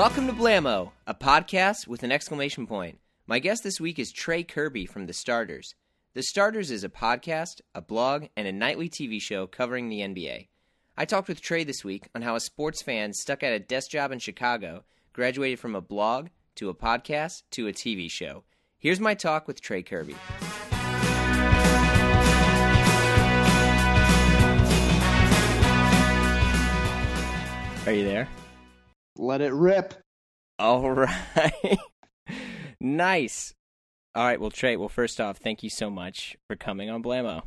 Welcome to Blamo, a podcast with an exclamation point. My guest this week is Trey Kerby from The Starters. The Starters is a podcast, a blog, and a nightly TV show covering the NBA. I talked with Trey this week on how a sports fan stuck at a desk job in Chicago graduated from a blog to a podcast to a TV show. Here's my talk with Trey Kerby. Are you there? Let it rip. All right. nice. All right. Well, Trey, well, first off, thank you so much for coming on Blamo.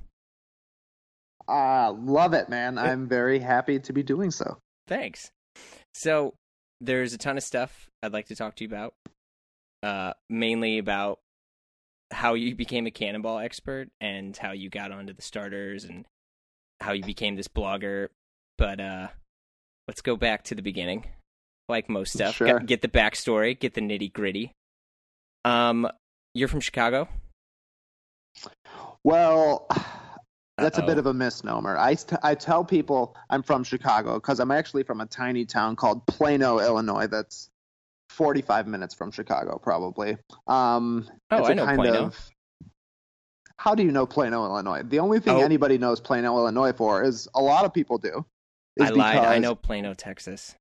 Uh, love it, man. I'm very happy to be doing so. Thanks. So, there's a ton of stuff I'd like to talk to you about. Uh, mainly about how you became a cannonball expert and how you got onto the starters and how you became this blogger. But uh, let's go back to the beginning, like most stuff. Sure. Get the backstory, get the nitty gritty. Um, you're from Chicago. Well, that's a Uh-oh. bit of a misnomer. I, st- I tell people I'm from Chicago because I'm actually from a tiny town called Plano, Illinois. That's 45 minutes from Chicago, probably. Um, Oh, I a know kind Plano. Of, how do you know Plano, Illinois? The only thing Oh. anybody knows Plano, Illinois for is a lot of people do. is I lied. I know Plano, Texas.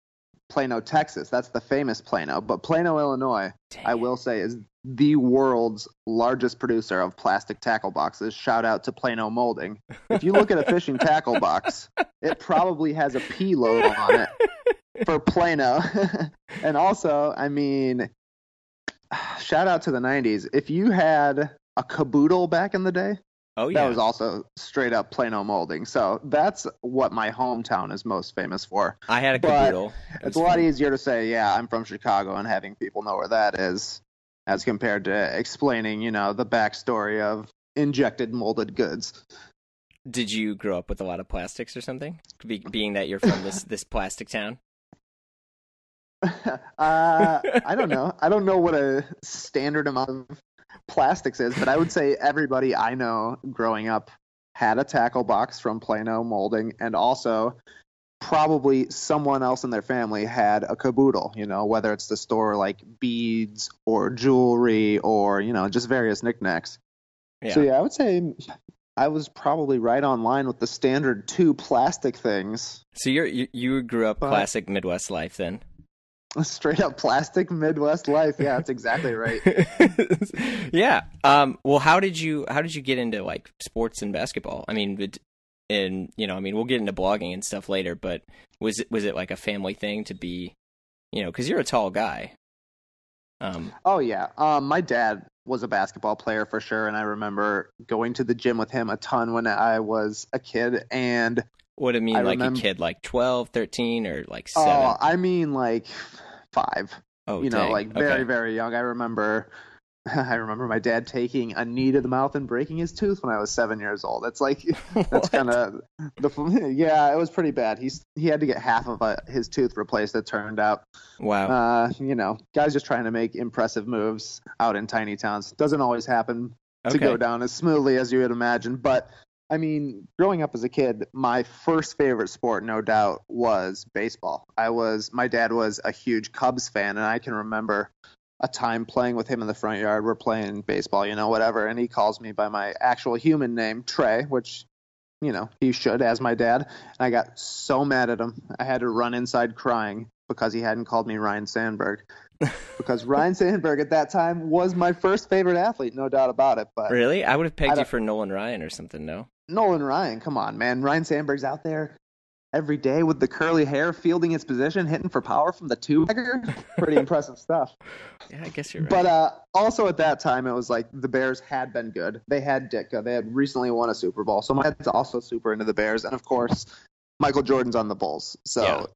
Plano, Texas. That's the famous Plano. But Plano, Illinois, I will say, is the world's largest producer of plastic tackle boxes. Shout out to Plano Molding. If you look at a fishing tackle box, it probably has a P logo on it for Plano. and also, I mean, shout out to the 90s. If you had a caboodle back in the day, Oh yeah. that was also straight up Plano Molding. So that's what my hometown is most famous for. I had a caboodle. It It's a lot fun. easier to say, yeah, I'm from Chicago, and having people know where that is, as compared to explaining, you know, the backstory of injected molded goods. Did you grow up with a lot of plastics or something? Be- being that you're from this this plastic town. uh, I don't know. I don't know what a standard amount of plastics is, but I would say everybody I know growing up had a tackle box from Plano Molding, and also probably someone else in their family had a caboodle. You know, whether it's the store like beads or jewelry or you know just various knickknacks. Yeah. So yeah, I would say I was probably right on line with the standard two plastic things. So you're, you you grew up But- classic Midwest life then. Straight up plastic Midwest life. Yeah, that's exactly right. yeah. Um. Well, how did you how did you get into like sports and basketball? I mean, and you know, I mean, we'll get into blogging and stuff later. But was it was it like a family thing to be, you know, because you're a tall guy. Um. Oh yeah. Um, my dad was a basketball player for sure, and I remember going to the gym with him a ton when I was a kid. And What do you mean, I like remember- a kid, like 12, 13, or like seven? oh, I mean like five. oh, you know, like very Okay. very young. I remember. I remember my dad taking a knee to the mouth and breaking his tooth when I was seven years old. That's like that's kind of the yeah. It was pretty bad. He's he had to get half of a, his tooth replaced. It turned out. wow. Uh, you know, guys just trying to make impressive moves out in tiny towns. Doesn't always happen to go down as smoothly as you would imagine. But I mean, growing up as a kid, my first favorite sport, no doubt, was baseball. I was my dad was a huge Cubs fan, and I can remember a time playing with him in the front yard. We're playing baseball, you know, whatever, and he calls me by my actual human name, Trey, which you know he should as my dad. And I got so mad at him, I had to run inside crying because he hadn't called me Ryne Sandberg. because Ryne Sandberg at that time was my first favorite athlete, no doubt about it. But Really? I would have pegged you for Nolan Ryan or something, no? Nolan Ryan, come on, man. Ryne Sandberg's out there every day with the curly hair, fielding his position, hitting for power from the two bagger. Pretty impressive stuff. Yeah, I guess you're right. But uh, also at that time, it was like the Bears had been good. They had Ditka. They had recently won a Super Bowl. So my dad's also super into the Bears. And of course, Michael Jordan's on the Bulls. So, Yeah.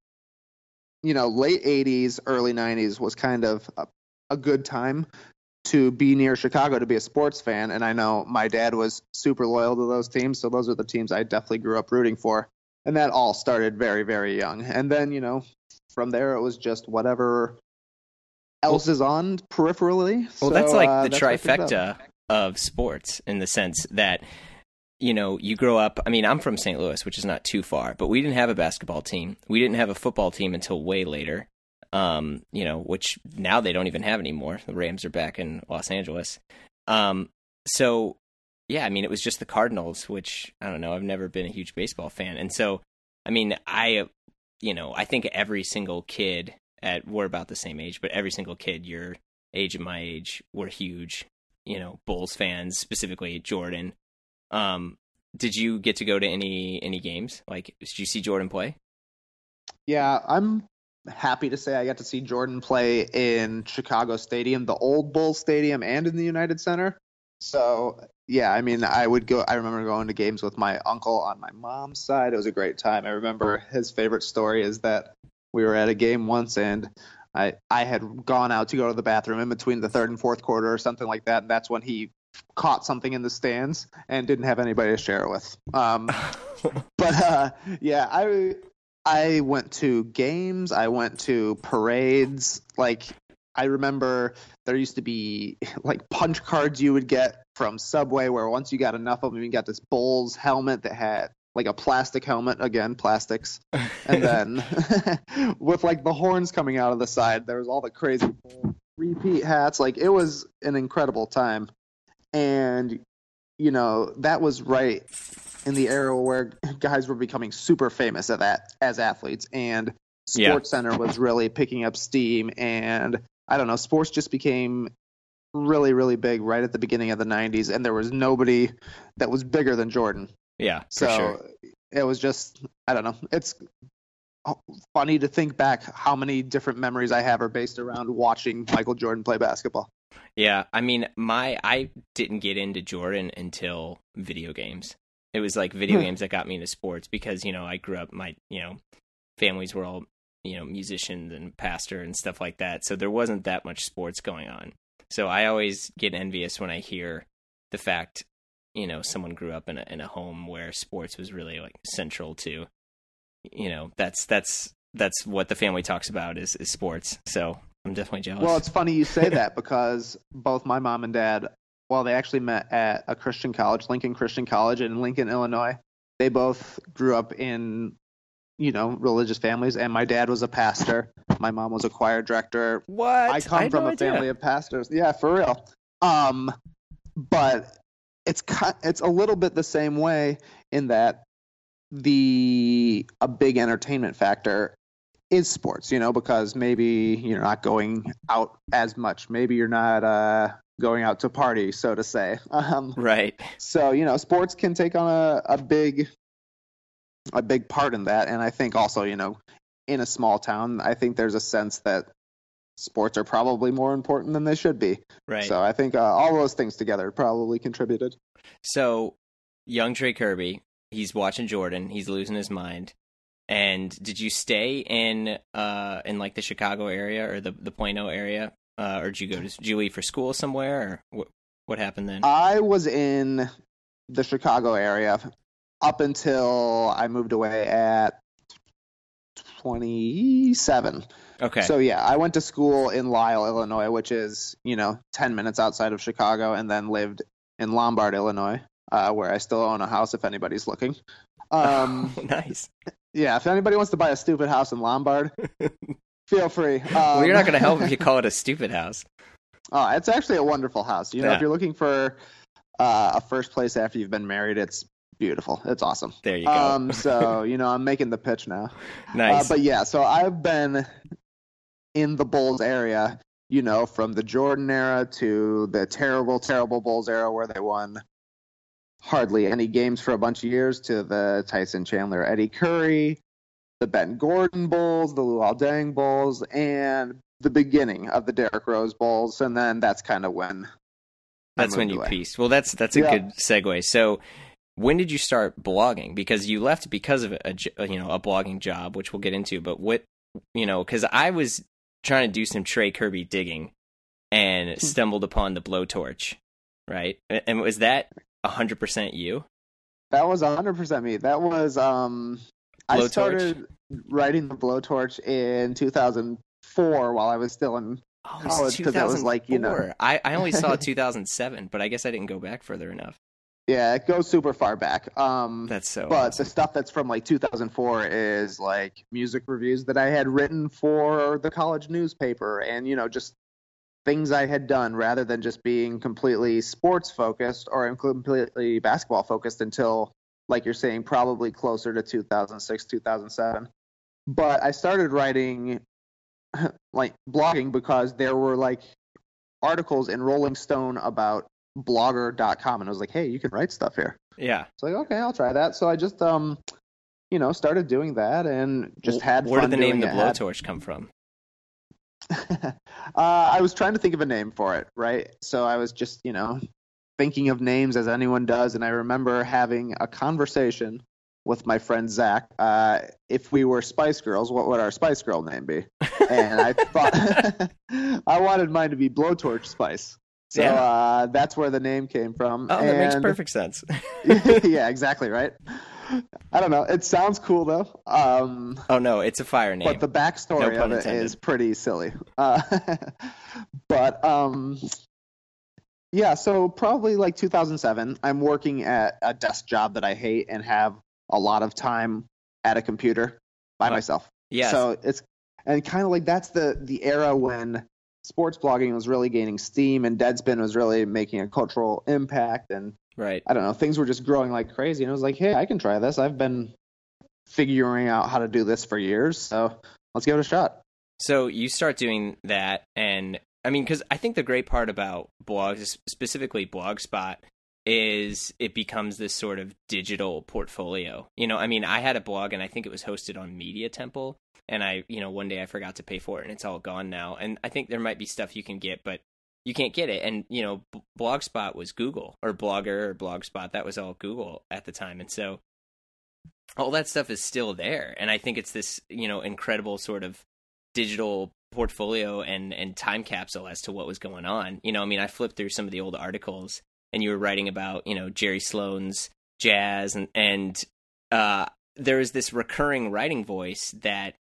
you know, late 80s, early 90s was kind of a, a good time to be near Chicago to be a sports fan. And I know my dad was super loyal to those teams. So those are the teams I definitely grew up rooting for. And that all started very, very young. And then, you know, from there it was just whatever else is on peripherally. Well, So, that's like uh, the that's what it's about. trifecta of sports in the sense that you know you grow up. I mean, I'm from St. Louis, which is not too far, but we didn't have a basketball team. We didn't have a football team until way later. Um, you know, which now they don't even have anymore. The Rams are back in Los Angeles. Um, so yeah, I mean, it was just the Cardinals, which I don't know. I've never been a huge baseball fan, and so I mean, I, you know, I think every single kid at we're about the same age, but every single kid your age and my age were huge, you know, Bulls fans, specifically Jordan. Um, did you get to go to any any games? Like, did you see Jordan play? Yeah, I'm happy to say I got to see Jordan play in Chicago Stadium, the old Bulls Stadium, and in the United Center. So yeah, I mean, I would go. I remember going to games with my uncle on my mom's side. It was a great time. I remember his favorite story is that we were at a game once and I I had gone out to go to the bathroom in between the third and fourth quarter or something like that, and that's when he caught something in the stands and didn't have anybody to share it with. Um, but uh, yeah, I I went to games. I went to parades. Like I remember there used to be like punch cards you would get from Subway where once you got enough of them, you got this Bulls helmet that had like a plastic helmet again, plastics, and then with like the horns coming out of the side. There was all the crazy repeat hats. Like it was an incredible time, and you know that was right in the era where guys were becoming super famous at that as athletes, and Sports yeah. Center was really picking up steam, and I don't know, sports just became really, really big right at the beginning of the 90s, and there was nobody that was bigger than Jordan. Yeah, so sure. it was just, I don't know. It's funny to think back how many different memories I have are based around watching Michael Jordan play basketball. Yeah, I mean, my I didn't get into Jordan until video games. It was like video games that got me into sports because you know I grew up my you know families were all you know musicians and pastor and stuff like that, so there wasn't that much sports going on. So I always get envious when I hear the fact, you know, someone grew up in a in a home where sports was really like central to, you know, that's that's that's what the family talks about is is sports. So I'm definitely jealous. Well, it's funny you say that because both my mom and dad, well, they actually met at a Christian college, Lincoln Christian College in Lincoln, Illinois. They both grew up in, you know, religious families, and my dad was a pastor. My mom was a choir director. What? I come I from no a idea. family of pastors. Yeah, for real. Um, but it's it's a little bit the same way in that the a big entertainment factor is sports, you know, because maybe you're not going out as much. Maybe you're not uh, going out to party, so to say. Um, right. So you know, sports can take on a, a big a big part in that, and I think also, you know, in a small town, I think there's a sense that sports are probably more important than they should be. Right. So I think uh, all those things together probably contributed. So young Trey Kerby, he's watching Jordan. He's losing his mind. And did you stay in uh in like the Chicago area or the the Plano area, uh, or did you go to did you leave for school somewhere, or what what happened then? I was in the Chicago area up until I moved away at 27. Okay. So yeah, I went to school in Lisle, Illinois, which is you know 10 minutes outside of Chicago, and then lived in Lombard, Illinois, uh, where I still own a house if anybody's looking. Um, oh, nice. Yeah, if anybody wants to buy a stupid house in Lombard, feel free. Um, well, you're not going to help if you call it a stupid house. Oh, it's actually a wonderful house. You know, yeah. if you're looking for uh, a first place after you've been married, it's beautiful. It's awesome. There you go. Um, so you know, I'm making the pitch now. nice. Uh, but yeah, so I've been in the Bulls area. You know, from the Jordan era to the terrible, terrible Bulls era where they won hardly any games for a bunch of years to the Tyson Chandler, Eddie Curry, the Ben Gordon Bulls, the Luol Deng Bulls, and the beginning of the Derrick Rose Bulls, and then that's kind of when. That's when you away. pieced. Well, that's that's a yeah. good segue. So, when did you start blogging? Because you left because of a you know a blogging job, which we'll get into. But what you know, because I was trying to do some Trey Kerby digging and hmm. stumbled upon the blowtorch, right? And was that 100% you? That was 100% me. That was um I started writing the blowtorch in 2004 while I was still in oh, college because it was like you know I I only saw 2007, but I guess I didn't go back further enough. Yeah, it goes super far back. Um, That's so. but awesome. the stuff that's from like 2004 is like music reviews that I had written for the college newspaper, and you know just things I had done rather than just being completely sports focused or completely basketball focused until, like you're saying, probably closer to 2006, 2007. But I started writing like blogging because there were like articles in Rolling Stone about blogger.com and I was like, "Hey, you can write stuff here." yeah. It's like, "Okay, I'll try that." So I just um you know, started doing that and just had fun. Where did the name the. Had- blowtorch come from? uh, I was trying to think of a name for it, right? So I was just, you know, thinking of names as anyone does, and I remember having a conversation with my friend Zach. Uh, if we were Spice Girls, what would our Spice Girl name be? And I thought I wanted mine to be Blowtorch Spice. So Yeah. uh, that's where the name came from. Oh, that makes perfect sense. yeah, exactly, right? I don't know. It sounds cool though. Um, oh no, it's a fire name. but the backstory No of it intended. is pretty silly. Uh, but um, yeah, so probably like 2007, I'm working at a desk job that I hate and have a lot of time at a computer by What? myself. Yeah. So it's and kind of like that's the the era when sports blogging was really gaining steam and Deadspin was really making a cultural impact and right. I don't know, things were just growing like crazy. And I was like, hey, I can try this. I've been figuring out how to do this for years, so let's give it a shot. So you start doing that, and I mean, because I think the great part about blogs, specifically Blogspot, is it becomes this sort of digital portfolio. You know, I mean, I had a blog, and I think it was hosted on Media Temple, and I, you know, one day I forgot to pay for it, and it's all gone now. And I think there might be stuff you can get, but you can't get it. And you know, Blogspot was Google or Blogger or Blogspot. That was all Google at the time, and so all that stuff is still there. And I think it's this, you know, incredible sort of digital portfolio and and time capsule as to what was going on. You know, I mean, I flipped through some of the old articles, and you were writing about, you know, Jerry Sloan's jazz, and and uh, there is this recurring writing voice that,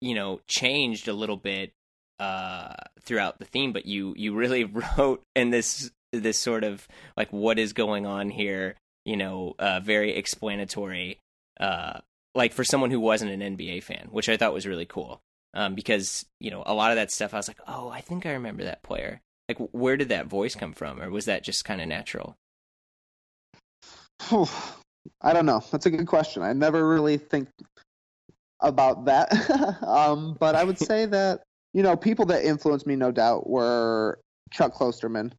you know, changed a little bit uh, throughout the theme, but you you really wrote in this this sort of like what is going on here, you know, uh, very explanatory. Uh, like for someone who wasn't an NBA fan, which I thought was really cool um, because you know a lot of that stuff I was like, oh, I think I remember that player. Like, where did that voice come from, or was that just kind of natural? I don't know. That's a good question. I never really think about that. um, but I would say that, you know, people that influenced me, no doubt, were Chuck Klosterman,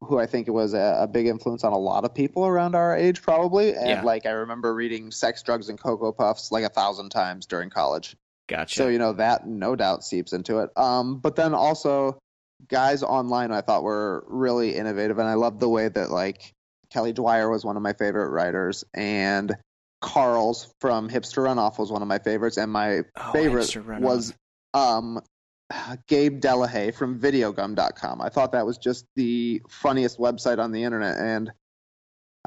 who I think was a, a big influence on a lot of people around our age, probably. And, Yeah. like, I remember reading Sex, Drugs, and Cocoa Puffs like a thousand times during college. Gotcha. So, you know, that no doubt seeps into it. Um, but then also, guys online I thought were really innovative. And I loved the way that, like, Kelly Dwyer was one of my favorite writers, and Carles from Hipster Runoff was one of my favorites, and my Oh, favorite was um, Gabe Delahaye from Videogum.com. I thought that was just the funniest website on the internet, and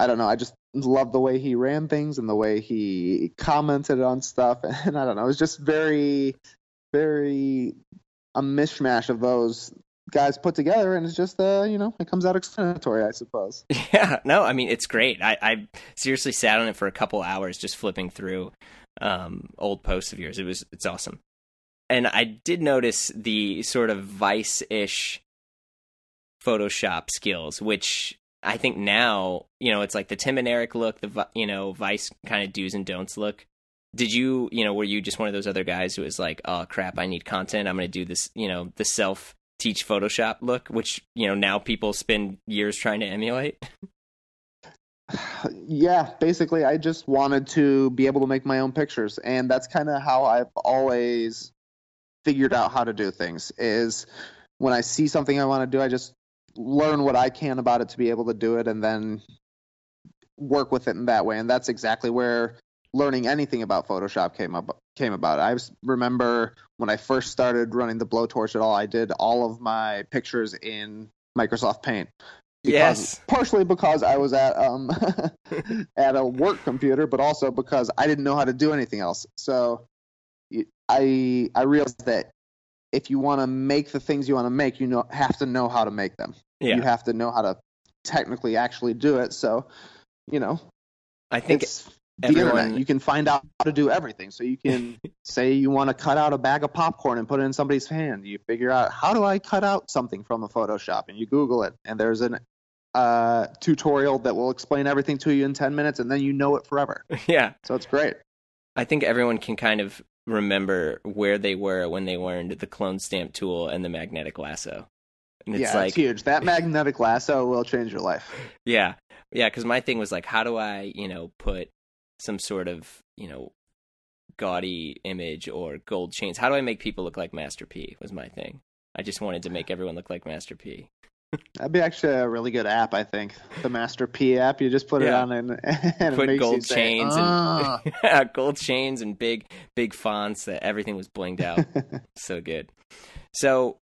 I don't know, I just love the way he ran things and the way he commented on stuff, and I don't know, it was just very, very a mishmash of those guys put together, and it's just uh, you know, it comes out explanatory, I suppose. Yeah, no, I mean it's great. I, I seriously sat on it for a couple hours just flipping through um, old posts of yours. It was it's awesome, and I did notice the sort of Vice-ish Photoshop skills, which I think now you know it's like the Tim and Eric look, the you know Vice kind of do's and don'ts look. Did you you know were you just one of those other guys who was like, oh crap, I need content. I'm going to do this you know the self teach Photoshop look, which you know now people spend years trying to emulate. yeah, basically, I just wanted to be able to make my own pictures, and that's kind of how I've always figured out how to do things. Is when I see something I want to do, I just learn what I can about it to be able to do it, and then work with it in that way. And that's exactly where learning anything about Photoshop came up came about. I remember when I first started running the blowtorch at all, I did all of my pictures in Microsoft Paint. Because- Yes. partially because I was at um at a work computer, but also because I didn't know how to do anything else. So I I realized that if you want to make the things you want to make, you know have to know how to make them. Yeah. You have to know how to technically actually do it. So, you know, I think it's everyone- the internet. You can find out how to do everything. So you can say you want to cut out a bag of popcorn and put it in somebody's hand. You figure out how do I cut out something from a Photoshop, and you Google it, and there's an uh, tutorial that will explain everything to you in 10 minutes, and then you know it forever. yeah, So it's great. I think everyone can kind of remember where they were when they learned the clone stamp tool and the magnetic lasso. And it's yeah, like it's huge. That magnetic lasso will change your life. Yeah, yeah. Because my thing was like, how do I, you know, put some sort of, you know, gaudy image or gold chains? How do I make people look like Master P? Was my thing. I just wanted to make everyone look like Master P. That'd be actually a really good app, I think. The Master P app. You just put it on and, and Put it gold you say, chains "Ah." and gold chains and big, big fonts that everything was blinged out. so good. So,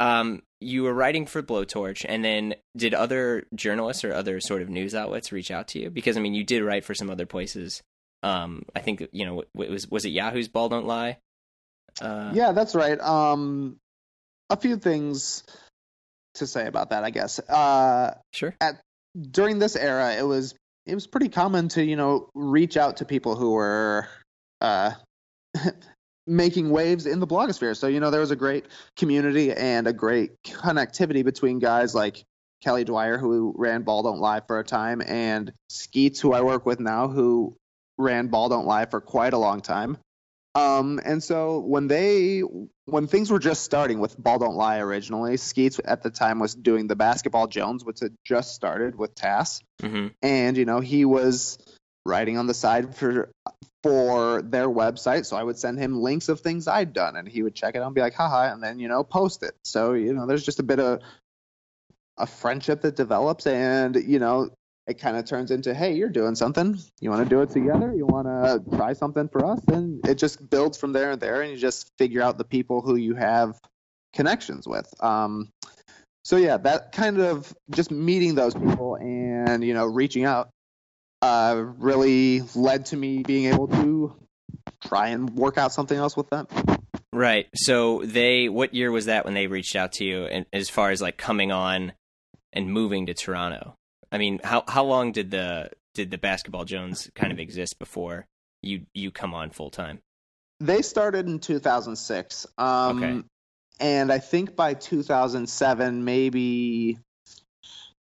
um, you were writing for Blowtorch, and then did other journalists or other sort of news outlets reach out to you? Because I mean, you did write for some other places. Um, I think you know, w- was was it Yahoo's Ball Don't Lie? Uh, yeah, that's right. Um, a few things to say about that, I guess. Uh, sure. during this era, it was it was pretty common to you know reach out to people who were uh, making waves in the blogosphere. So you know there was a great community and a great connectivity between guys like Kelly Dwyer, who ran Ball Don't Lie for a time, and Skeets, who I work with now, who ran Ball Don't Lie for quite a long time. Um, and so when they when things were just starting with Ball Don't Lie originally, Skeets at the time was doing the Basketball Jones, which had just started with Tas, hmm and you know he was writing on the side for for their website. So I would send him links of things I'd done, and he would check it out and be like, haha, and then you know post it. So you know there's just a bit of a friendship that develops, and you know it kind of turns into, hey, you're doing something. You want to do it together? You want to try something for us? And it just builds from there and there, and you just figure out the people who you have connections with. Um, so yeah, that kind of just meeting those people and you know reaching out uh, really led to me being able to try and work out something else with them. Right. So they, what year was that when they reached out to you, and as far as like coming on and moving to Toronto? I mean, how how long did the did the Basketball Jones kind of exist before you you come on full time? They started in 2006. Um, Okay. And I think by 2007, maybe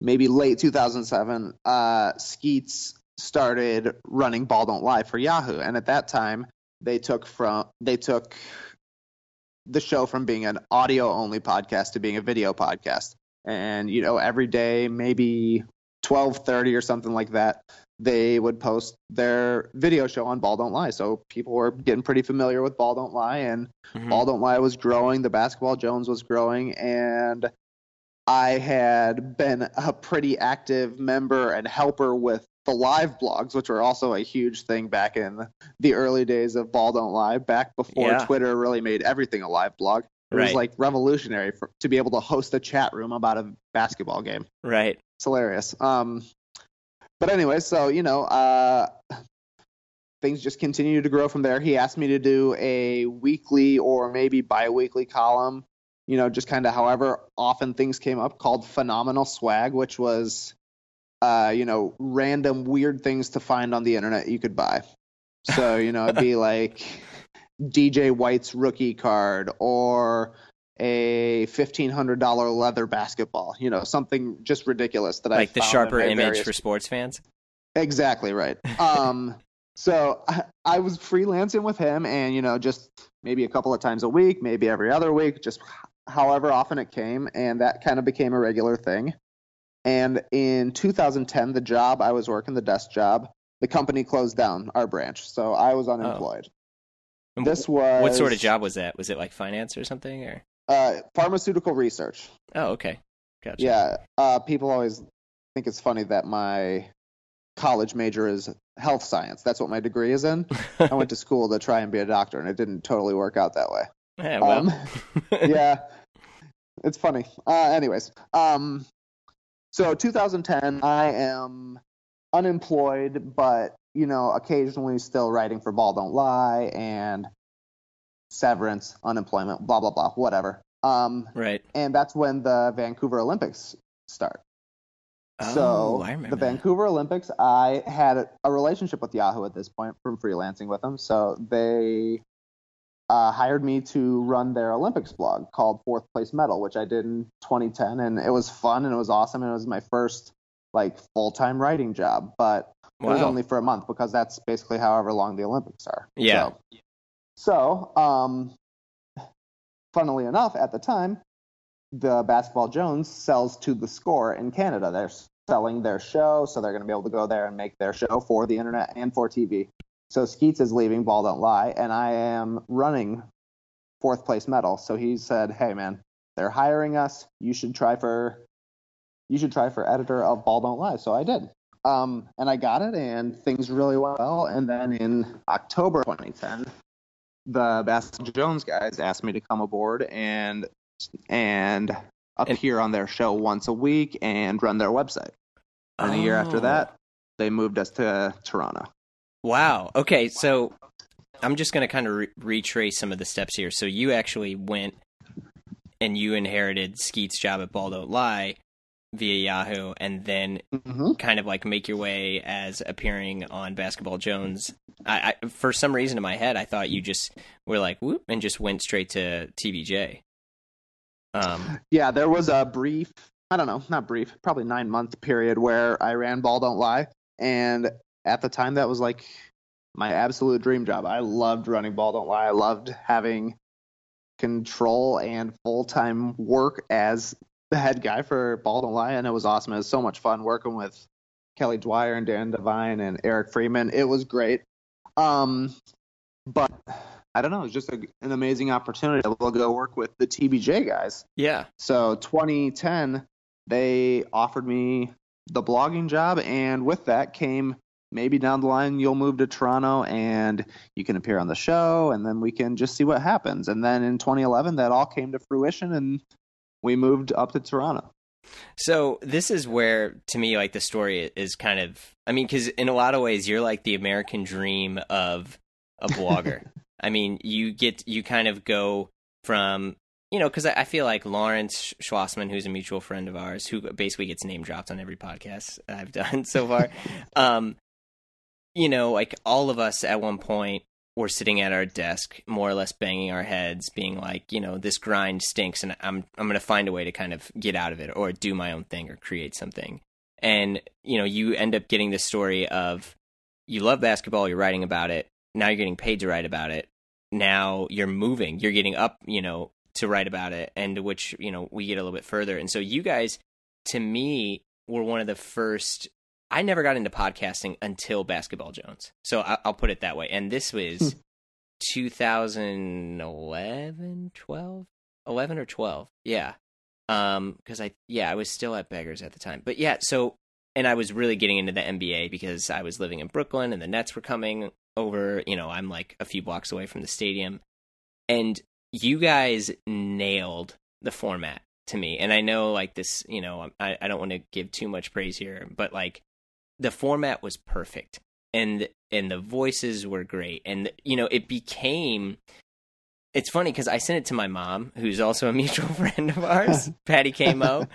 maybe late 2007, uh, Skeets started running Ball Don't Lie for Yahoo. And at that time, they took from they took the show from being an audio only podcast to being a video podcast. And you know, every day, maybe 12:30 or something like that, they would post their video show on Ball Don't Lie. So people were getting pretty familiar with Ball Don't Lie, and Mhm. Ball Don't Lie was growing. The Basketball Jones was growing, and I had been a pretty active member and helper with the live blogs, which were also a huge thing back in the early days of Ball Don't Lie, back before Yeah. Twitter really made everything a live blog. It Right. was like revolutionary for, to be able to host a chat room about a basketball game. Right. It's hilarious. Um, but anyway, so you know, uh, things just continue to grow from there. He asked me to do a weekly or maybe bi-weekly column. You know, just kind of however often things came up, called Phenomenal Swag, which was, uh, you know, random weird things to find on the internet you could buy. So you know, it'd be like DJ White's rookie card or a fifteen hundred dollar leather basketball. You know, something just ridiculous that I Like the sharper image various- for sports fans. Exactly right. Um, so I, I was freelancing with him, and you know, just maybe a couple of times a week, maybe every other week, just however often it came, and that kind of became a regular thing. And in 2010, the job I was working, the desk job, the company closed down our branch, so I was unemployed. And This was what sort of job was that? Was it like finance or something? Or Uh, pharmaceutical research. oh, okay, gotcha. Yeah, uh, people always think it's funny that my college major is health science. That's what my degree is in. I went to school to try and be a doctor, and it didn't totally work out that way. Yeah, well, Um, yeah, it's funny. Uh, anyways, um, so 2010, I am unemployed, but you know, occasionally still writing for Ball Don't Lie and severance, unemployment, blah blah blah, whatever. Um, right. and that's when the Vancouver Olympics start. Oh, so I remember the. Vancouver Olympics, I had a relationship with Yahoo at this point from freelancing with them. So they uh, hired me to run their Olympics blog called Fourth Place Medal, which I did in 2010, and it was fun and it was awesome. And it was my first like full time writing job, but it was only for a month because that's basically however long the Olympics are. Yeah. So, so um, funnily enough, at the time, the Basketball Jones sells to the Score in Canada. They're selling their show, so they're going to be able to go there and make their show for the internet and for TV. So Skeets is leaving Ball Don't Lie, and I am running fourth place medal. So he said, "Hey man, they're hiring us. You should try for you should try for editor of Ball Don't Lie." So I did. Um, and I got it, and things really went well. And then in October 2010, the Basketball Jones guys asked me to come aboard and and appear on their show once a week and run their website. And a year after Oh. that, they moved us to Toronto. Wow. Okay, so I'm just going to kind of re- retrace some of the steps here. So you actually went and you inherited Skeet's job at Ball Don't Lie via Yahoo, and then Mm-hmm. kind of like make your way as appearing on Basketball Jones. I, I for some reason in my head, I thought you just were like whoop and just went straight to TBJ. Um. Yeah, there was a brief, I don't know, not brief, probably nine month period where I ran Ball Don't Lie. And at the time, that was like my absolute dream job. I loved running Ball Don't Lie. I loved having control and full time work as the head guy for Ball Don't Lie. It was awesome. It was so much fun working with Kelly Dwyer and Dan Devine and Eric Freeman. It was great. Um, but I don't know, it was just a, an amazing opportunity to go work with the TBJ guys. Yeah. So 2010, they offered me the blogging job, and with that came maybe down the line you'll move to Toronto and you can appear on the show, and then we can just see what happens. And then in 2011, that all came to fruition, and we moved up to Toronto. So this is where, to me, like the story is kind of. I mean, because in a lot of ways, you're like the American dream of a blogger. I mean, you get you kind of go from you know because I, I feel like Lawrence Schwassman, who's a mutual friend of ours, who basically gets name dropped on every podcast I've done so far. um, you know, like all of us at one point were sitting at our desk, more or less banging our heads, being like, you know, this grind stinks, and I'm I'm going to find a way to kind of get out of it, or do my own thing, or create something. And you know, you end up getting this story of you love basketball, you're writing about it. Now you're getting paid to write about it. Now you're moving, you're getting up, you know, to write about it, and which you know we get a little bit further. And so you guys, to me, were one of the first I never got into podcasting until Basketball Jones. So I, I'll put it that way. And this was 2011, 12, 11 or 12. Yeah. Um, cause I, yeah, I was still at Beggars at the time, but yeah. So, and I was really getting into the NBA because I was living in Brooklyn and the Nets were coming over, you know, I'm like a few blocks away from the stadium and you guys nailed the format to me. And I know like this, you know, I, I don't want to give too much praise here, but like the format was perfect and and the voices were great and you know it became it's funny because i sent it to my mom who's also a mutual friend of ours patty kmo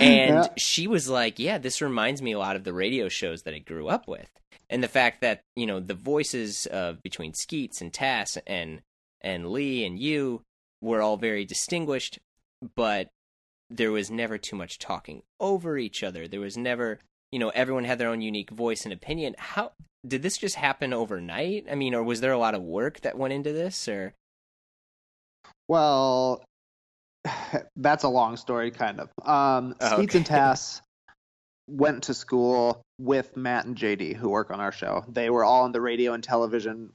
and Yeah. she was like yeah this reminds me a lot of the radio shows that i grew up with and the fact that you know the voices of between skeets and tas and and lee and you were all very distinguished but there was never too much talking over each other there was never you know everyone had their own unique voice and opinion how did this just happen overnight i mean or was there a lot of work that went into this or Well, that's a long story, kind of. Um, Oh, okay. and Tas went to school with Matt and JD, who work on our show. They were all in the radio and television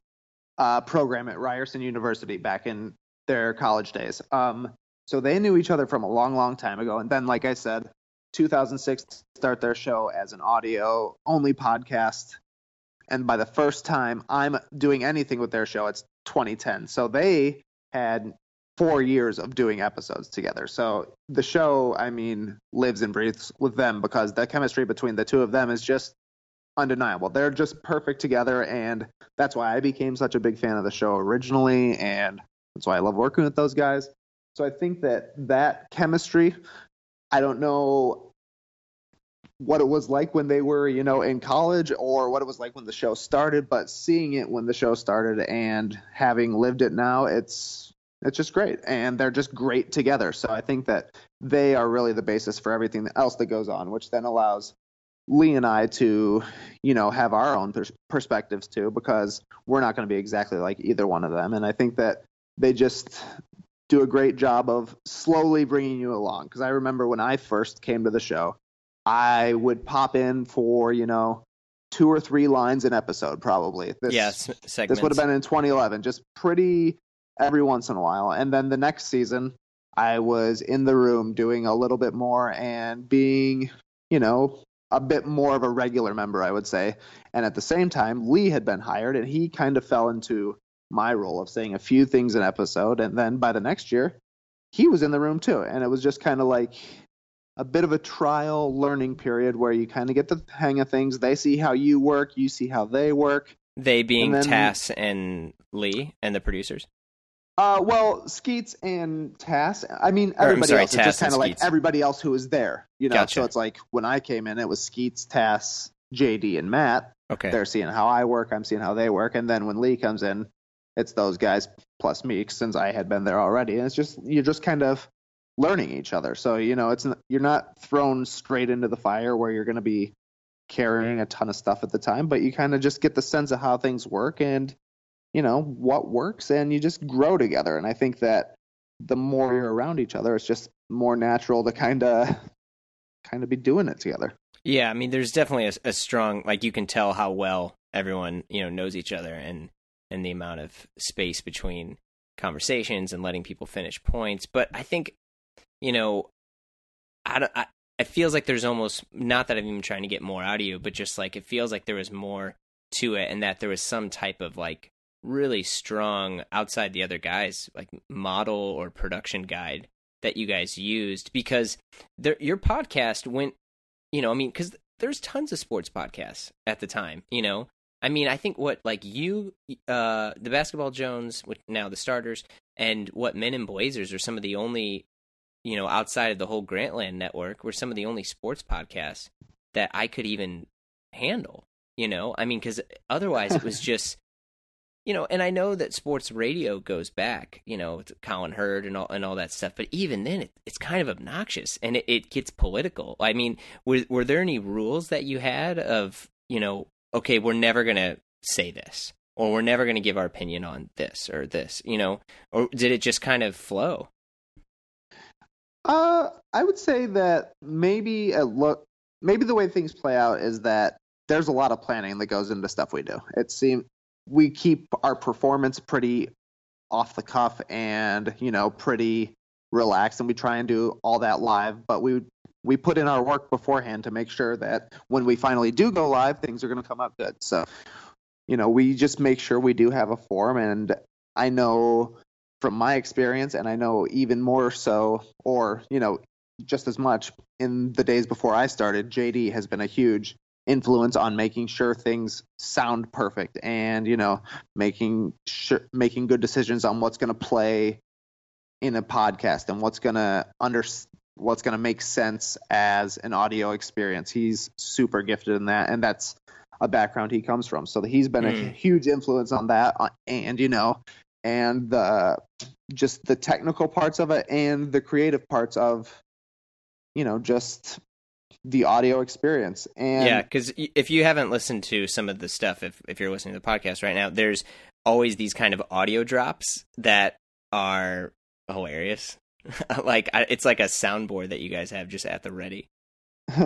uh, program at Ryerson University back in their college days. Um, so they knew each other from a long, long time ago. And then, like I said, 2006 start their show as an audio only podcast. And by the first time I'm doing anything with their show, it's 2010. So they had four years of doing episodes together. So the show, I mean, lives and breathes with them because the chemistry between the two of them is just undeniable. They're just perfect together, and that's why I became such a big fan of the show originally, and that's why I love working with those guys. So I think that that chemistry, I don't know what it was like when they were, you know, in college or what it was like when the show started, but seeing it when the show started and having lived it now, it's it's just great and they're just great together. So I think that they are really the basis for everything else that goes on, which then allows Lee and I to, you know, have our own pers- perspectives too, because we're not going to be exactly like either one of them. And I think that they just do a great job of slowly bringing you along. Because I remember when I first came to the show, I would pop in for, you know, two or three lines an episode, probably. This, yes, this would have been in 2011, just pretty every once in a while. And then the next season, I was in the room doing a little bit more and being, you know, a bit more of a regular member, I would say. And at the same time, Lee had been hired, and he kind of fell into my role of saying a few things an episode. And then by the next year, he was in the room too. And it was just kind of like a bit of a trial learning period where you kind of get the hang of things. They see how you work, you see how they work. They being and then, Tas and Lee and the producers. Uh, well, Skeets and Tas. I mean, everybody sorry, else is just kind of like everybody else who was there. You know, gotcha. so it's like when I came in, it was Skeets, Tas, JD, and Matt. Okay. They're seeing how I work. I'm seeing how they work, and then when Lee comes in, it's those guys plus me since I had been there already, and it's just you're just kind of learning each other. So you know, it's you're not thrown straight into the fire where you're going to be carrying a ton of stuff at the time, but you kind of just get the sense of how things work and you know what works and you just grow together and i think that the more you're around each other it's just more natural to kind of kind of be doing it together yeah i mean there's definitely a, a, strong like you can tell how well everyone you know knows each other and and the amount of space between conversations and letting people finish points. But i think you know i don't I, it feels like there's almost not that i'm even trying to get more out of you but just like it feels like there was more to it and that there was some type of like really strong outside the other guys like model or production guide that you guys used because there, your podcast went you know i mean because there's tons of sports podcasts at the time you know i mean i think what like you uh the basketball jones now the starters and what men in blazers are some of the only you know outside of the whole grantland network were some of the only sports podcasts that i could even handle you know i mean because otherwise it was just you know, and I know that sports radio goes back, you know, to Colin Cowherd and all and all that stuff. But even then, it, it's kind of obnoxious and it, it gets political. I mean, were were there any rules that you had of, you know, okay, we're never gonna say this, or we're never gonna give our opinion on this or this, you know, or did it just kind of flow? Uh, I would say that maybe a look, maybe the way things play out is that there's a lot of planning that goes into stuff we do. It seems we keep our performance pretty off the cuff and you know pretty relaxed and we try and do all that live but we we put in our work beforehand to make sure that when we finally do go live things are going to come out good. So you know we just make sure we do have a form and i know from my experience and i know even more so or you know just as much in the days before i started jd has been a huge influence on making sure things sound perfect and you know making sure making good decisions on what's going to play in a podcast and what's going to under what's going to make sense as an audio experience he's super gifted in that and that's a background he comes from so he's been mm. a huge influence on that uh, and you know and the just the technical parts of it and the creative parts of you know just the audio experience. And yeah, because if you haven't listened to some of the stuff, if if you're listening to the podcast right now, there's always these kind of audio drops that are hilarious. like it's like a soundboard that you guys have just at the ready.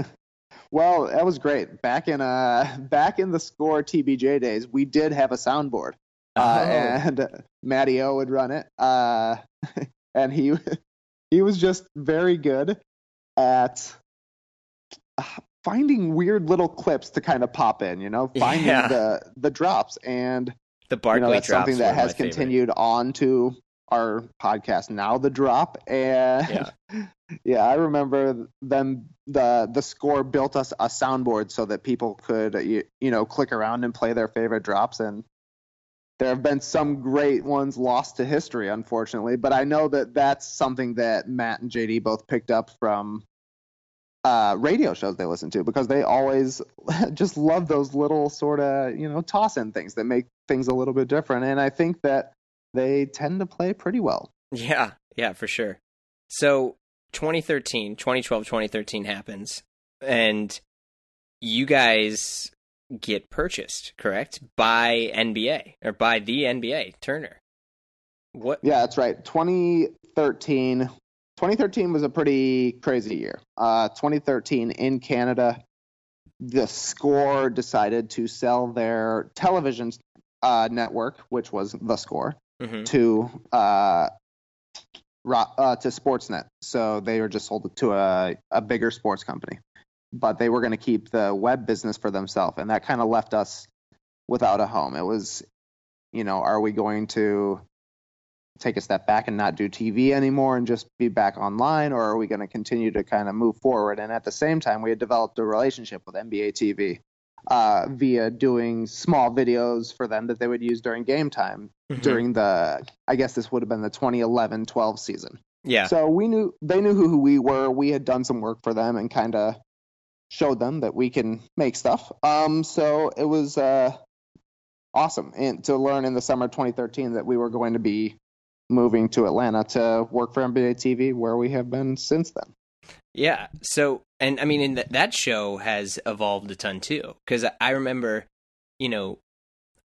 well, that was great. Back in uh back in the score TBJ days, we did have a soundboard. Uh, oh. Uh, and Matty O would run it. Uh, and he he was just very good at finding weird little clips to kind of pop in, you know, finding yeah. the the drops and the Barkley you know, that's something that has continued on to our podcast now the drop and yeah. yeah i remember them the the score built us a soundboard so that people could you, you know click around and play their favorite drops and there have been some great ones lost to history unfortunately but i know that that's something that matt and jd both picked up from uh, radio shows they listen to because they always just love those little sort of you know toss in things that make things a little bit different. And I think that they tend to play pretty well. Yeah, yeah, for sure. So 2013, 2012, 2013 happens, and you guys get purchased, correct? By NBA or by the NBA, Turner. What? Yeah, that's right. 2013. 2013 was a pretty crazy year. Uh, 2013 in Canada, the Score decided to sell their television uh, network, which was the Score, Mhm. to uh, uh, to Sportsnet. So they were just sold to a, a bigger sports company, but they were going to keep the web business for themselves, and that kind of left us without a home. It was, you know, are we going to take a step back and not do TV anymore and just be back online, or are we going to continue to kind of move forward? And at the same time, we had developed a relationship with NBA TV uh, via doing small videos for them that they would use during game time Mhm. during the, I guess this would have been the 2011-12 season. Yeah. So we knew they knew who we were. We had done some work for them and kind of showed them that we can make stuff. Um, so it was uh, awesome and to learn in the summer of 2013 that we were going to be moving to Atlanta to work for NBA TV, where we have been since then. Yeah. So, and I mean, and th- that show has evolved a ton too. Because I remember, you know,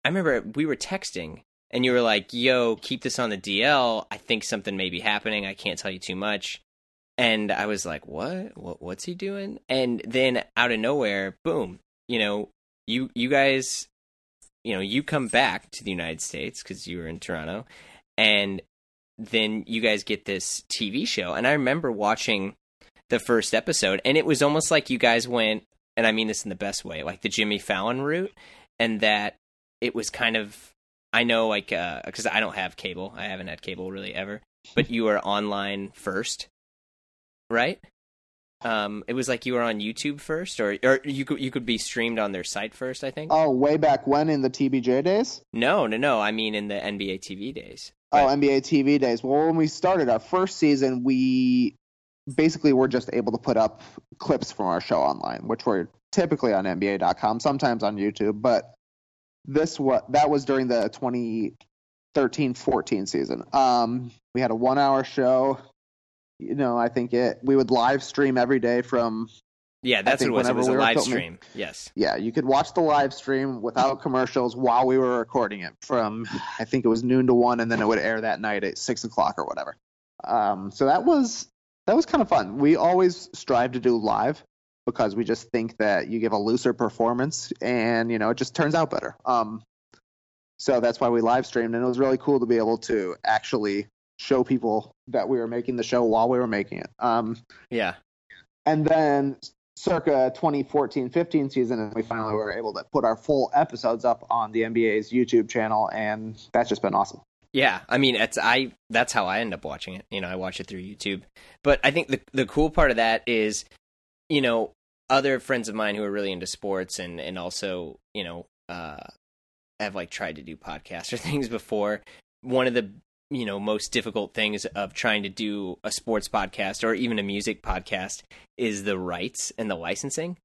I remember we were texting and you were like, yo, keep this on the DL. I think something may be happening. I can't tell you too much. And I was like, what? what what's he doing? And then out of nowhere, boom, you know, you, you guys, you know, you come back to the United States because you were in Toronto and then you guys get this TV show. And I remember watching the first episode, and it was almost like you guys went, and I mean this in the best way, like the Jimmy Fallon route, and that it was kind of, I know, like, because I don't have cable, I haven't had cable really ever, but you were online first, right? Um, it was like you were on YouTube first, or or you could you could be streamed on their site first. I think. Oh, way back when in the TBJ days? No, no, no. I mean in the NBA TV days. Oh, NBA TV days. Well, when we started our first season, we basically we're just able to put up clips from our show online, which were typically on NBA.com, sometimes on YouTube. But this what that was during the 2013-14 season. Um, we had a one-hour show. You know, I think it. We would live stream every day from yeah, that's what it was. It was a we live filming- stream. Yes. yeah, you could watch the live stream without commercials while we were recording it from I think it was noon to one, and then it would air that night at six o'clock or whatever. Um, so that was that was kind of fun. We always strive to do live because we just think that you give a looser performance, and you know it just turns out better. Um, so that's why we live streamed, and it was really cool to be able to actually show people that we were making the show while we were making it. Um, Yeah. and then circa 2014-15 season and we finally were able to put our full episodes up on the NBA's YouTube channel and that's just been awesome. Yeah, I mean, it's I. That's how I end up watching it. You know, I watch it through YouTube. But I think the the cool part of that is, you know, other friends of mine who are really into sports and and also you know uh, have like tried to do podcasts or things before. One of the you know most difficult things of trying to do a sports podcast or even a music podcast is the rights and the licensing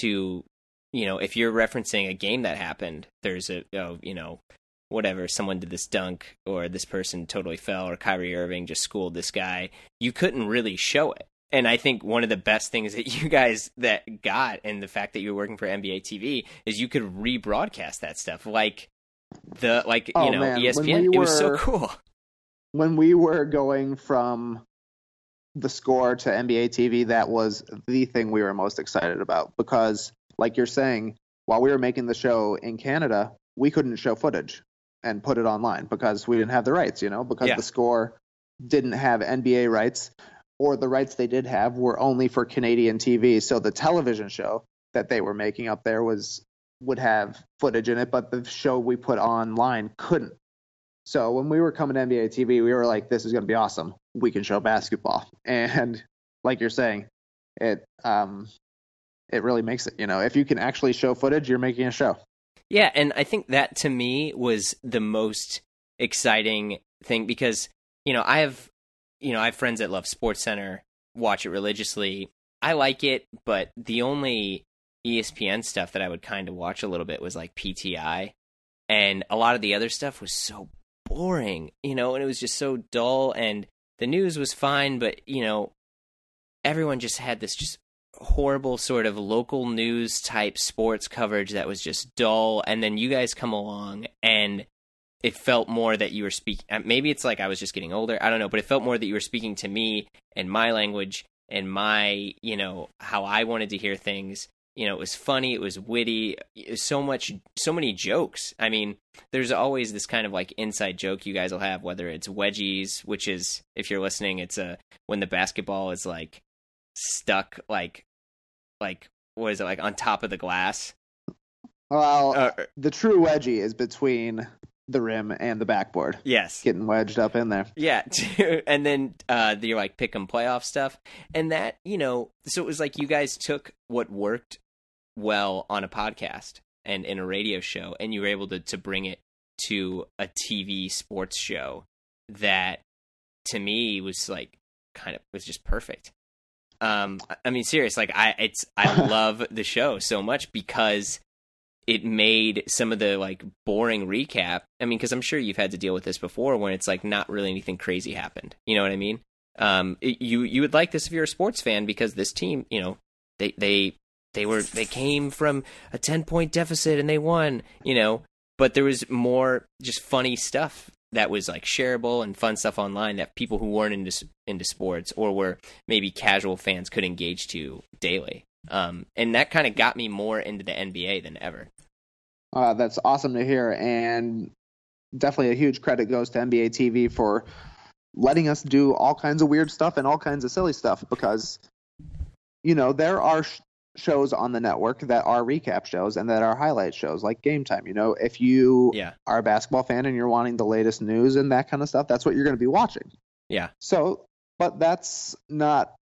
to you know if you're referencing a game that happened there's a oh, you know whatever, someone did this dunk or this person totally fell or Kyrie Irving just schooled this guy, you couldn't really show it. And I think one of the best things that you guys that got and the fact that you're working for NBA TV is you could rebroadcast that stuff like the like Oh, you know man, ESPN. we it was so cool. When we were going from the score to NBA TV, that was the thing we were most excited about because, like you're saying, while we were making the show in Canada, we couldn't show footage and put it online because we didn't have the rights, you know, because Yeah. the score didn't have NBA rights or the rights they did have were only for Canadian TV. So the television show that they were making up there was would have footage in it, but the show we put online couldn't. So when we were coming to NBA TV, we were like, "This is going to be awesome. We can show basketball." And like you're saying, it um, it really makes it. You know, if you can actually show footage, you're making a show. Yeah, and I think that to me was the most exciting thing because you know I have you know I have friends that love Sports Center, watch it religiously, I like it, but the only ESPN stuff that I would kind of watch a little bit was like PTI, and a lot of the other stuff was so boring, you know, and it was just so dull. And the news was fine, but you know, everyone just had this just horrible sort of local news type sports coverage that was just dull. And then you guys come along and it felt more that you were speaking. uh, Maybe it's like I was just getting older. I don't know, but it felt more that you were speaking to me and my language and my, you know, how I wanted to hear things. You know, it was funny. It was witty. So much, so many jokes. I mean, there's always this kind of like inside joke you guys will have, whether it's wedgies, which is, if you're listening, it's a when the basketball is like stuck, like, like what is it, like on top of the glass. Well, Uh, the true wedgie is between the rim and the backboard, yes, getting wedged up in there. Yeah, and then uh the like pick 'em playoff stuff, and that you know, so it was like you guys took what worked well on a podcast and in a radio show, and you were able to to bring it to a TV sports show that to me was like kind of was just perfect. Um, I- mean, serious, like I it's I love the show so much because it made some of the like boring recap. I mean, because I'm sure you've had to deal with this before, when it's like not really anything crazy happened. You know what I mean? Um, it- you you would like this if you're a sports fan because this team, you know, they they they were they came from a ten point deficit and they won. You know, but there was more just funny stuff that was like shareable and fun stuff online that people who weren't into into sports or were maybe casual fans could engage to daily. Um, and that kind of got me more into the NBA than ever. Uh, that's awesome to hear, and definitely a huge credit goes to NBA TV for letting us do all kinds of weird stuff and all kinds of silly stuff because you know there are shows on the network that are recap shows and that are highlight shows like game time you know if you Yeah. are a basketball fan and you're wanting the latest news and that kind of stuff that's what you're going to be watching Yeah. so but that's not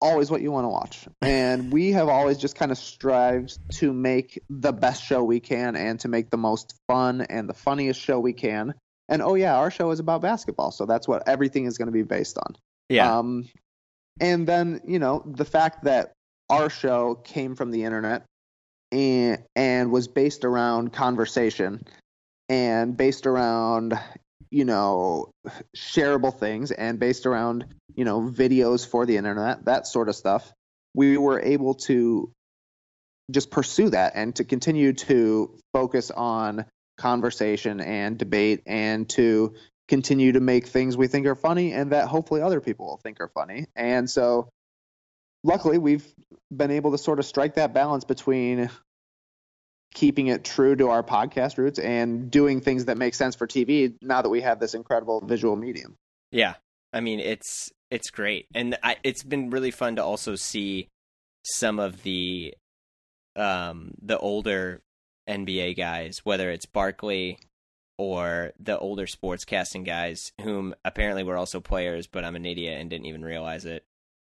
always what you want to watch and we have always just kind of strived to make the best show we can and to make the most fun and the funniest show we can and oh yeah our show is about basketball so that's what everything is going to be based on Yeah. um, and then you know the fact that our show came from the internet and and was based around conversation and based around you know shareable things and based around you know videos for the internet that sort of stuff we were able to just pursue that and to continue to focus on conversation and debate and to continue to make things we think are funny and that hopefully other people will think are funny. And so luckily we've been able to sort of strike that balance between keeping it true to our podcast roots and doing things that make sense for TV now that we have this incredible visual medium. Yeah, I mean it's it's great, and I, it's been really fun to also see some of the um the older NBA guys, whether it's Barkley or the older sports casting guys, whom apparently were also players, but I'm an idiot and didn't even realize it.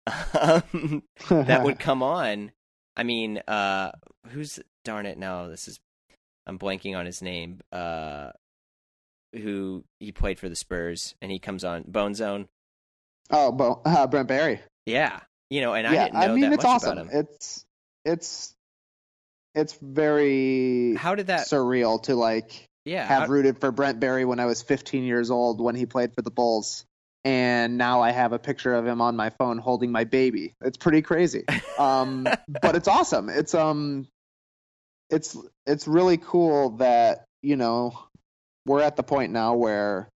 Um, that would come on. I mean, uh, who's darn it? No, this is I'm blanking on his name. Uh, who he played for the Spurs, and he comes on Bone Zone. oh, Bo, uh, Brent Barry. Yeah, you know, and I yeah, didn't know I mean that it's much awesome. about him. It's it's it's very How did that? surreal to like Yeah, have how- rooted for Brent Barry when I was 15 years old when he played for the Bulls. And now I have a picture of him on my phone holding my baby. It's pretty crazy. Um, but it's awesome. It's um it's it's really cool that, you know, we're at the point now where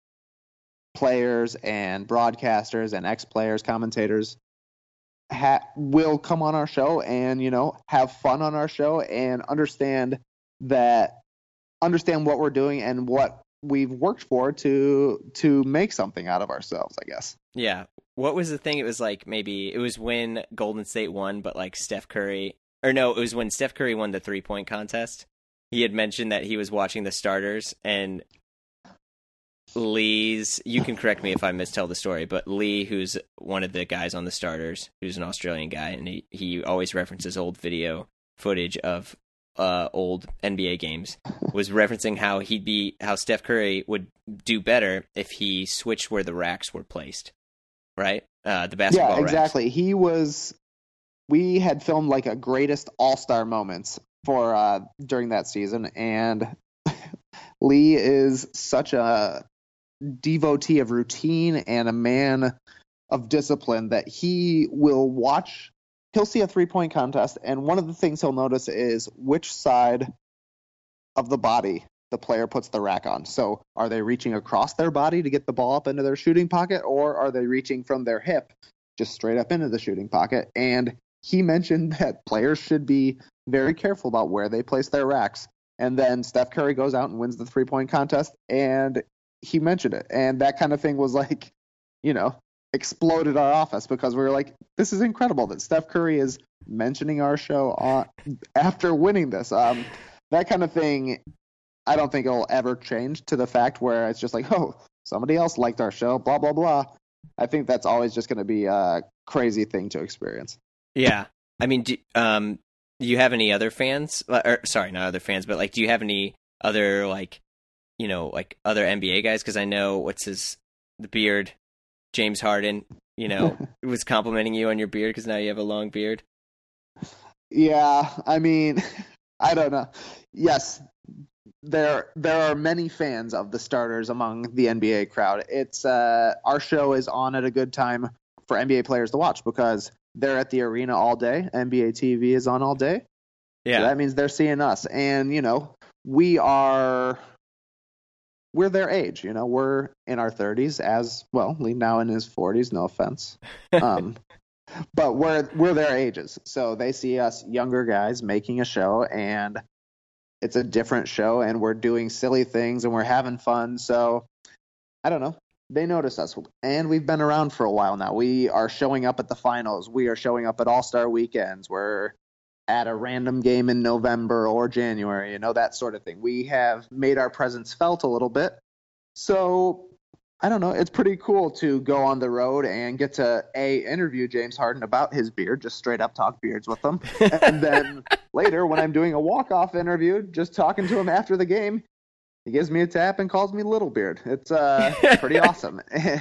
players and broadcasters and ex-players, commentators ha- will come on our show and, you know, have fun on our show and understand that understand what we're doing and what we've worked for to to make something out of ourselves, I guess. yeah. What was the thing? It was like maybe it was when Golden State won, but like Steph Curry, or no, it was when Steph Curry won the three point contest. He had mentioned that he was watching the starters, and Leigh's. You can correct me if I mistell the story, but Leigh, who's one of the guys on the starters, who's an Australian guy, and he he always references old video footage of uh, old NBA games, was referencing how he'd be how Steph Curry would do better if he switched where the racks were placed, right? Uh, the basketball yeah, racks. exactly. He was we had filmed like a greatest all star moments for uh, during that season, and Leigh is such a devotee of routine and a man of discipline that he will watch. He'll see a three point contest, and one of the things he'll notice is which side of the body the player puts the rack on. So, are they reaching across their body to get the ball up into their shooting pocket, or are they reaching from their hip just straight up into the shooting pocket? And he mentioned that players should be very careful about where they place their racks. And then Steph Curry goes out and wins the three point contest, and he mentioned it. And that kind of thing was like, you know, exploded our office because we were like, this is incredible that Steph Curry is mentioning our show on, after winning this. Um, that kind of thing, I don't think it'll ever change to the fact where it's just like, oh, somebody else liked our show, blah, blah, blah. I think that's always just going to be a crazy thing to experience. Yeah. I mean, do, um, do you have any other fans? Or, sorry, not other fans, but like, do you have any other, like, you know, like other NBA guys? Because I know what's his, the beard, James Harden, you know, was complimenting you on your beard because now you have a long beard. Yeah, I mean, I don't know. Yes, there there are many fans of the starters among the NBA crowd. It's uh, our show is on at a good time for NBA players to watch because they're at the arena all day. NBA TV is on all day. Yeah, so that means they're seeing us, and you know we are we're their age. You know, we're in our 30s as well. Leigh now in his 40s. No offense. Um, but we're we're their ages, so they see us younger guys making a show, and it's a different show, and we're doing silly things, and we're having fun. So I don't know. They notice us, and we've been around for a while now. We are showing up at the finals. We are showing up at All Star weekends. We're at a random game in November or January, you know, that sort of thing. We have made our presence felt a little bit. So I don't know. It's pretty cool to go on the road and get to a interview James Harden about his beard, just straight up talk beards with him, and then later when I'm doing a walk off interview, just talking to him after the game, he gives me a tap and calls me Little Beard. It's uh pretty awesome.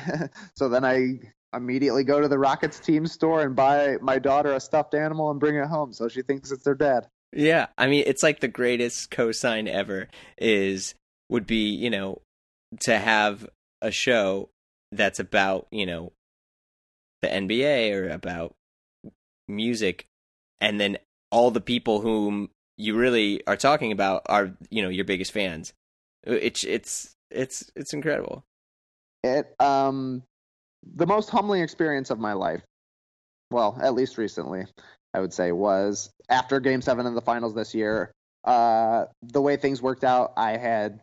so then I immediately go to the Rockets team store and buy my daughter a stuffed animal and bring it home so she thinks it's their dad. Yeah, I mean it's like the greatest cosign ever is would be, you know, to have a show that's about, you know, the NBA or about music and then all the people whom you really are talking about are, you know, your biggest fans. It's it's it's it's incredible. It um the most humbling experience of my life, well, at least recently, I would say, was after Game Seven in the finals this year. Uh, the way things worked out, I had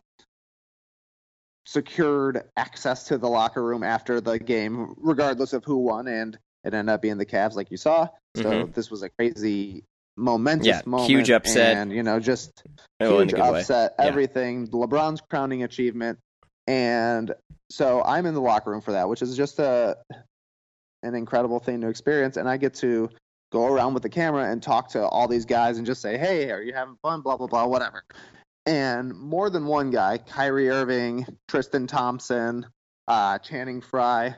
secured access to the locker room after the game, regardless of who won, and it ended up being the Cavs, like you saw. So mm-hmm. this was a crazy, momentous yeah, moment, huge upset, and you know, just oh, huge upset. Way. Everything, yeah. LeBron's crowning achievement, and so I'm in the locker room for that, which is just a an incredible thing to experience. And I get to go around with the camera and talk to all these guys and just say, "Hey, are you having fun?" Blah blah blah, whatever. And more than one guy, Kyrie Irving, Tristan Thompson, uh, Channing Frye,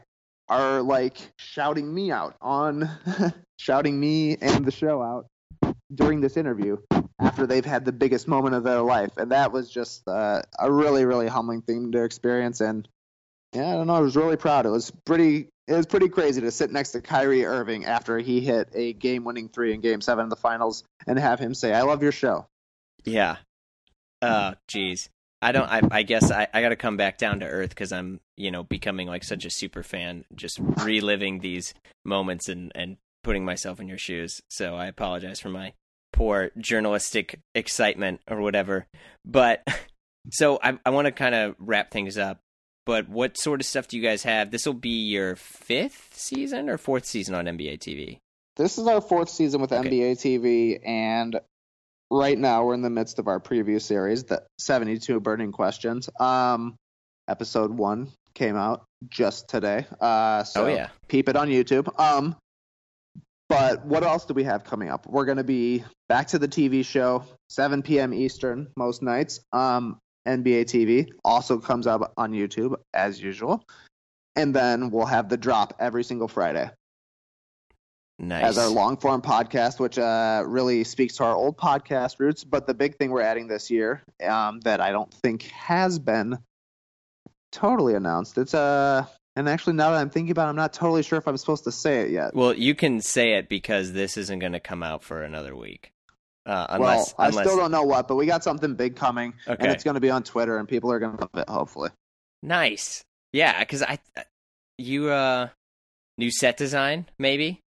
are like shouting me out on, shouting me and the show out during this interview after they've had the biggest moment of their life, and that was just uh, a really, really humbling thing to experience. And yeah, I don't know, I was really proud. It was pretty, it was pretty crazy to sit next to Kyrie Irving after he hit a game-winning three in Game Seven of the Finals and have him say, "I love your show." Yeah. Oh, geez. I don't. I, I guess I, I got to come back down to earth because I'm, you know, becoming like such a super fan, just reliving these moments and and putting myself in your shoes. So I apologize for my poor journalistic excitement or whatever. But so I, I want to kind of wrap things up. But what sort of stuff do you guys have? This will be your fifth season or fourth season on NBA TV. This is our fourth season with okay. NBA TV, and right now we're in the midst of our preview series, the 72 burning questions. Um, episode one came out just today. Uh, so oh yeah, peep it on YouTube. Um, but what else do we have coming up? We're going to be back to the TV show, 7 p.m. Eastern most nights. Um, NBA TV also comes up on YouTube as usual. And then we'll have the drop every single Friday. Nice. as our long form podcast, which uh, really speaks to our old podcast roots. But the big thing we're adding this year um, that I don't think has been totally announced. It's uh, and actually now that I'm thinking about, it, I'm not totally sure if I'm supposed to say it yet. well, you can say it because this isn't going to come out for another week. Uh, unless, well, I unless, still don't know what, but we got something big coming, Okay. and it's going to be on Twitter, and people are going to love it. Hopefully, Nice. Yeah, because I, you, uh, new set design, maybe?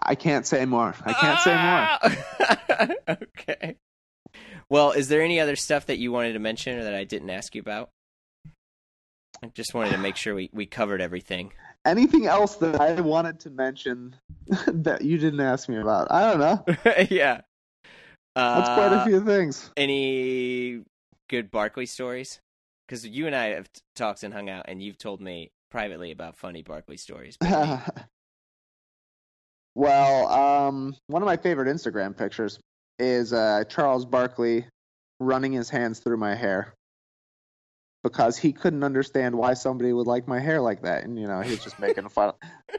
I can't say more. I can't say more. more. okay. Well, is there any other stuff that you wanted to mention or that I didn't ask you about? I just wanted to make sure we, we covered everything. Anything else that I wanted to mention that you didn't ask me about? I don't know. yeah. Uh, That's quite a few things. Any good Barkley stories? Because you and I have t- talked and hung out, and you've told me privately about funny Barkley stories. well, um, one of my favorite Instagram pictures is uh, Charles Barkley running his hands through my hair because he couldn't understand why somebody would like my hair like that, and you know he was just making fun,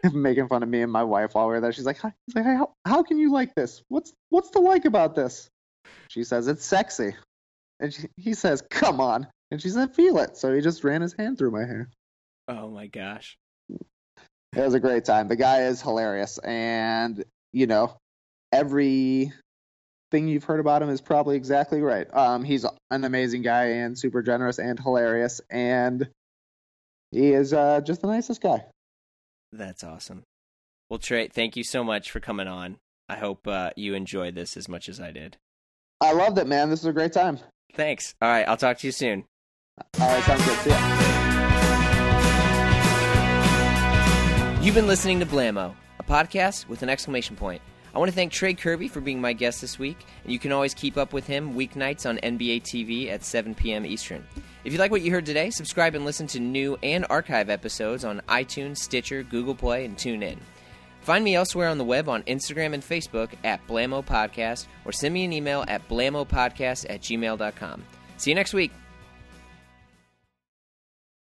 making fun of me and my wife while we were there. She's like, "Hi- he's like, how, how can you like this? What's what's to like about this?" She says, "It's sexy," and she, he says, "Come on," and she said, "Feel it." So he just ran his hand through my hair. oh my gosh. It was a great time. The guy is hilarious, and you know, every thing you've heard about him is probably exactly right. Um, he's an amazing guy and super generous and hilarious, and he is uh, just the nicest guy. That's awesome. Well, Trey, thank you so much for coming on. I hope uh, you enjoyed this as much as I did. I loved it, man. This was a great time. Thanks. All right, I'll talk to you soon. All right, sounds good. See ya. You've been listening to Blamo, a podcast with an exclamation point. I want to thank Trey Kerby for being my guest this week, and you can always keep up with him weeknights on NBA TV at 7 p.m. Eastern. If you like what you heard today, subscribe and listen to new and archive episodes on iTunes, Stitcher, Google Play, and TuneIn. Find me elsewhere on the web on Instagram and Facebook at Blamo Podcast, or send me an email at blamopodcast at gmail.com. See you next week.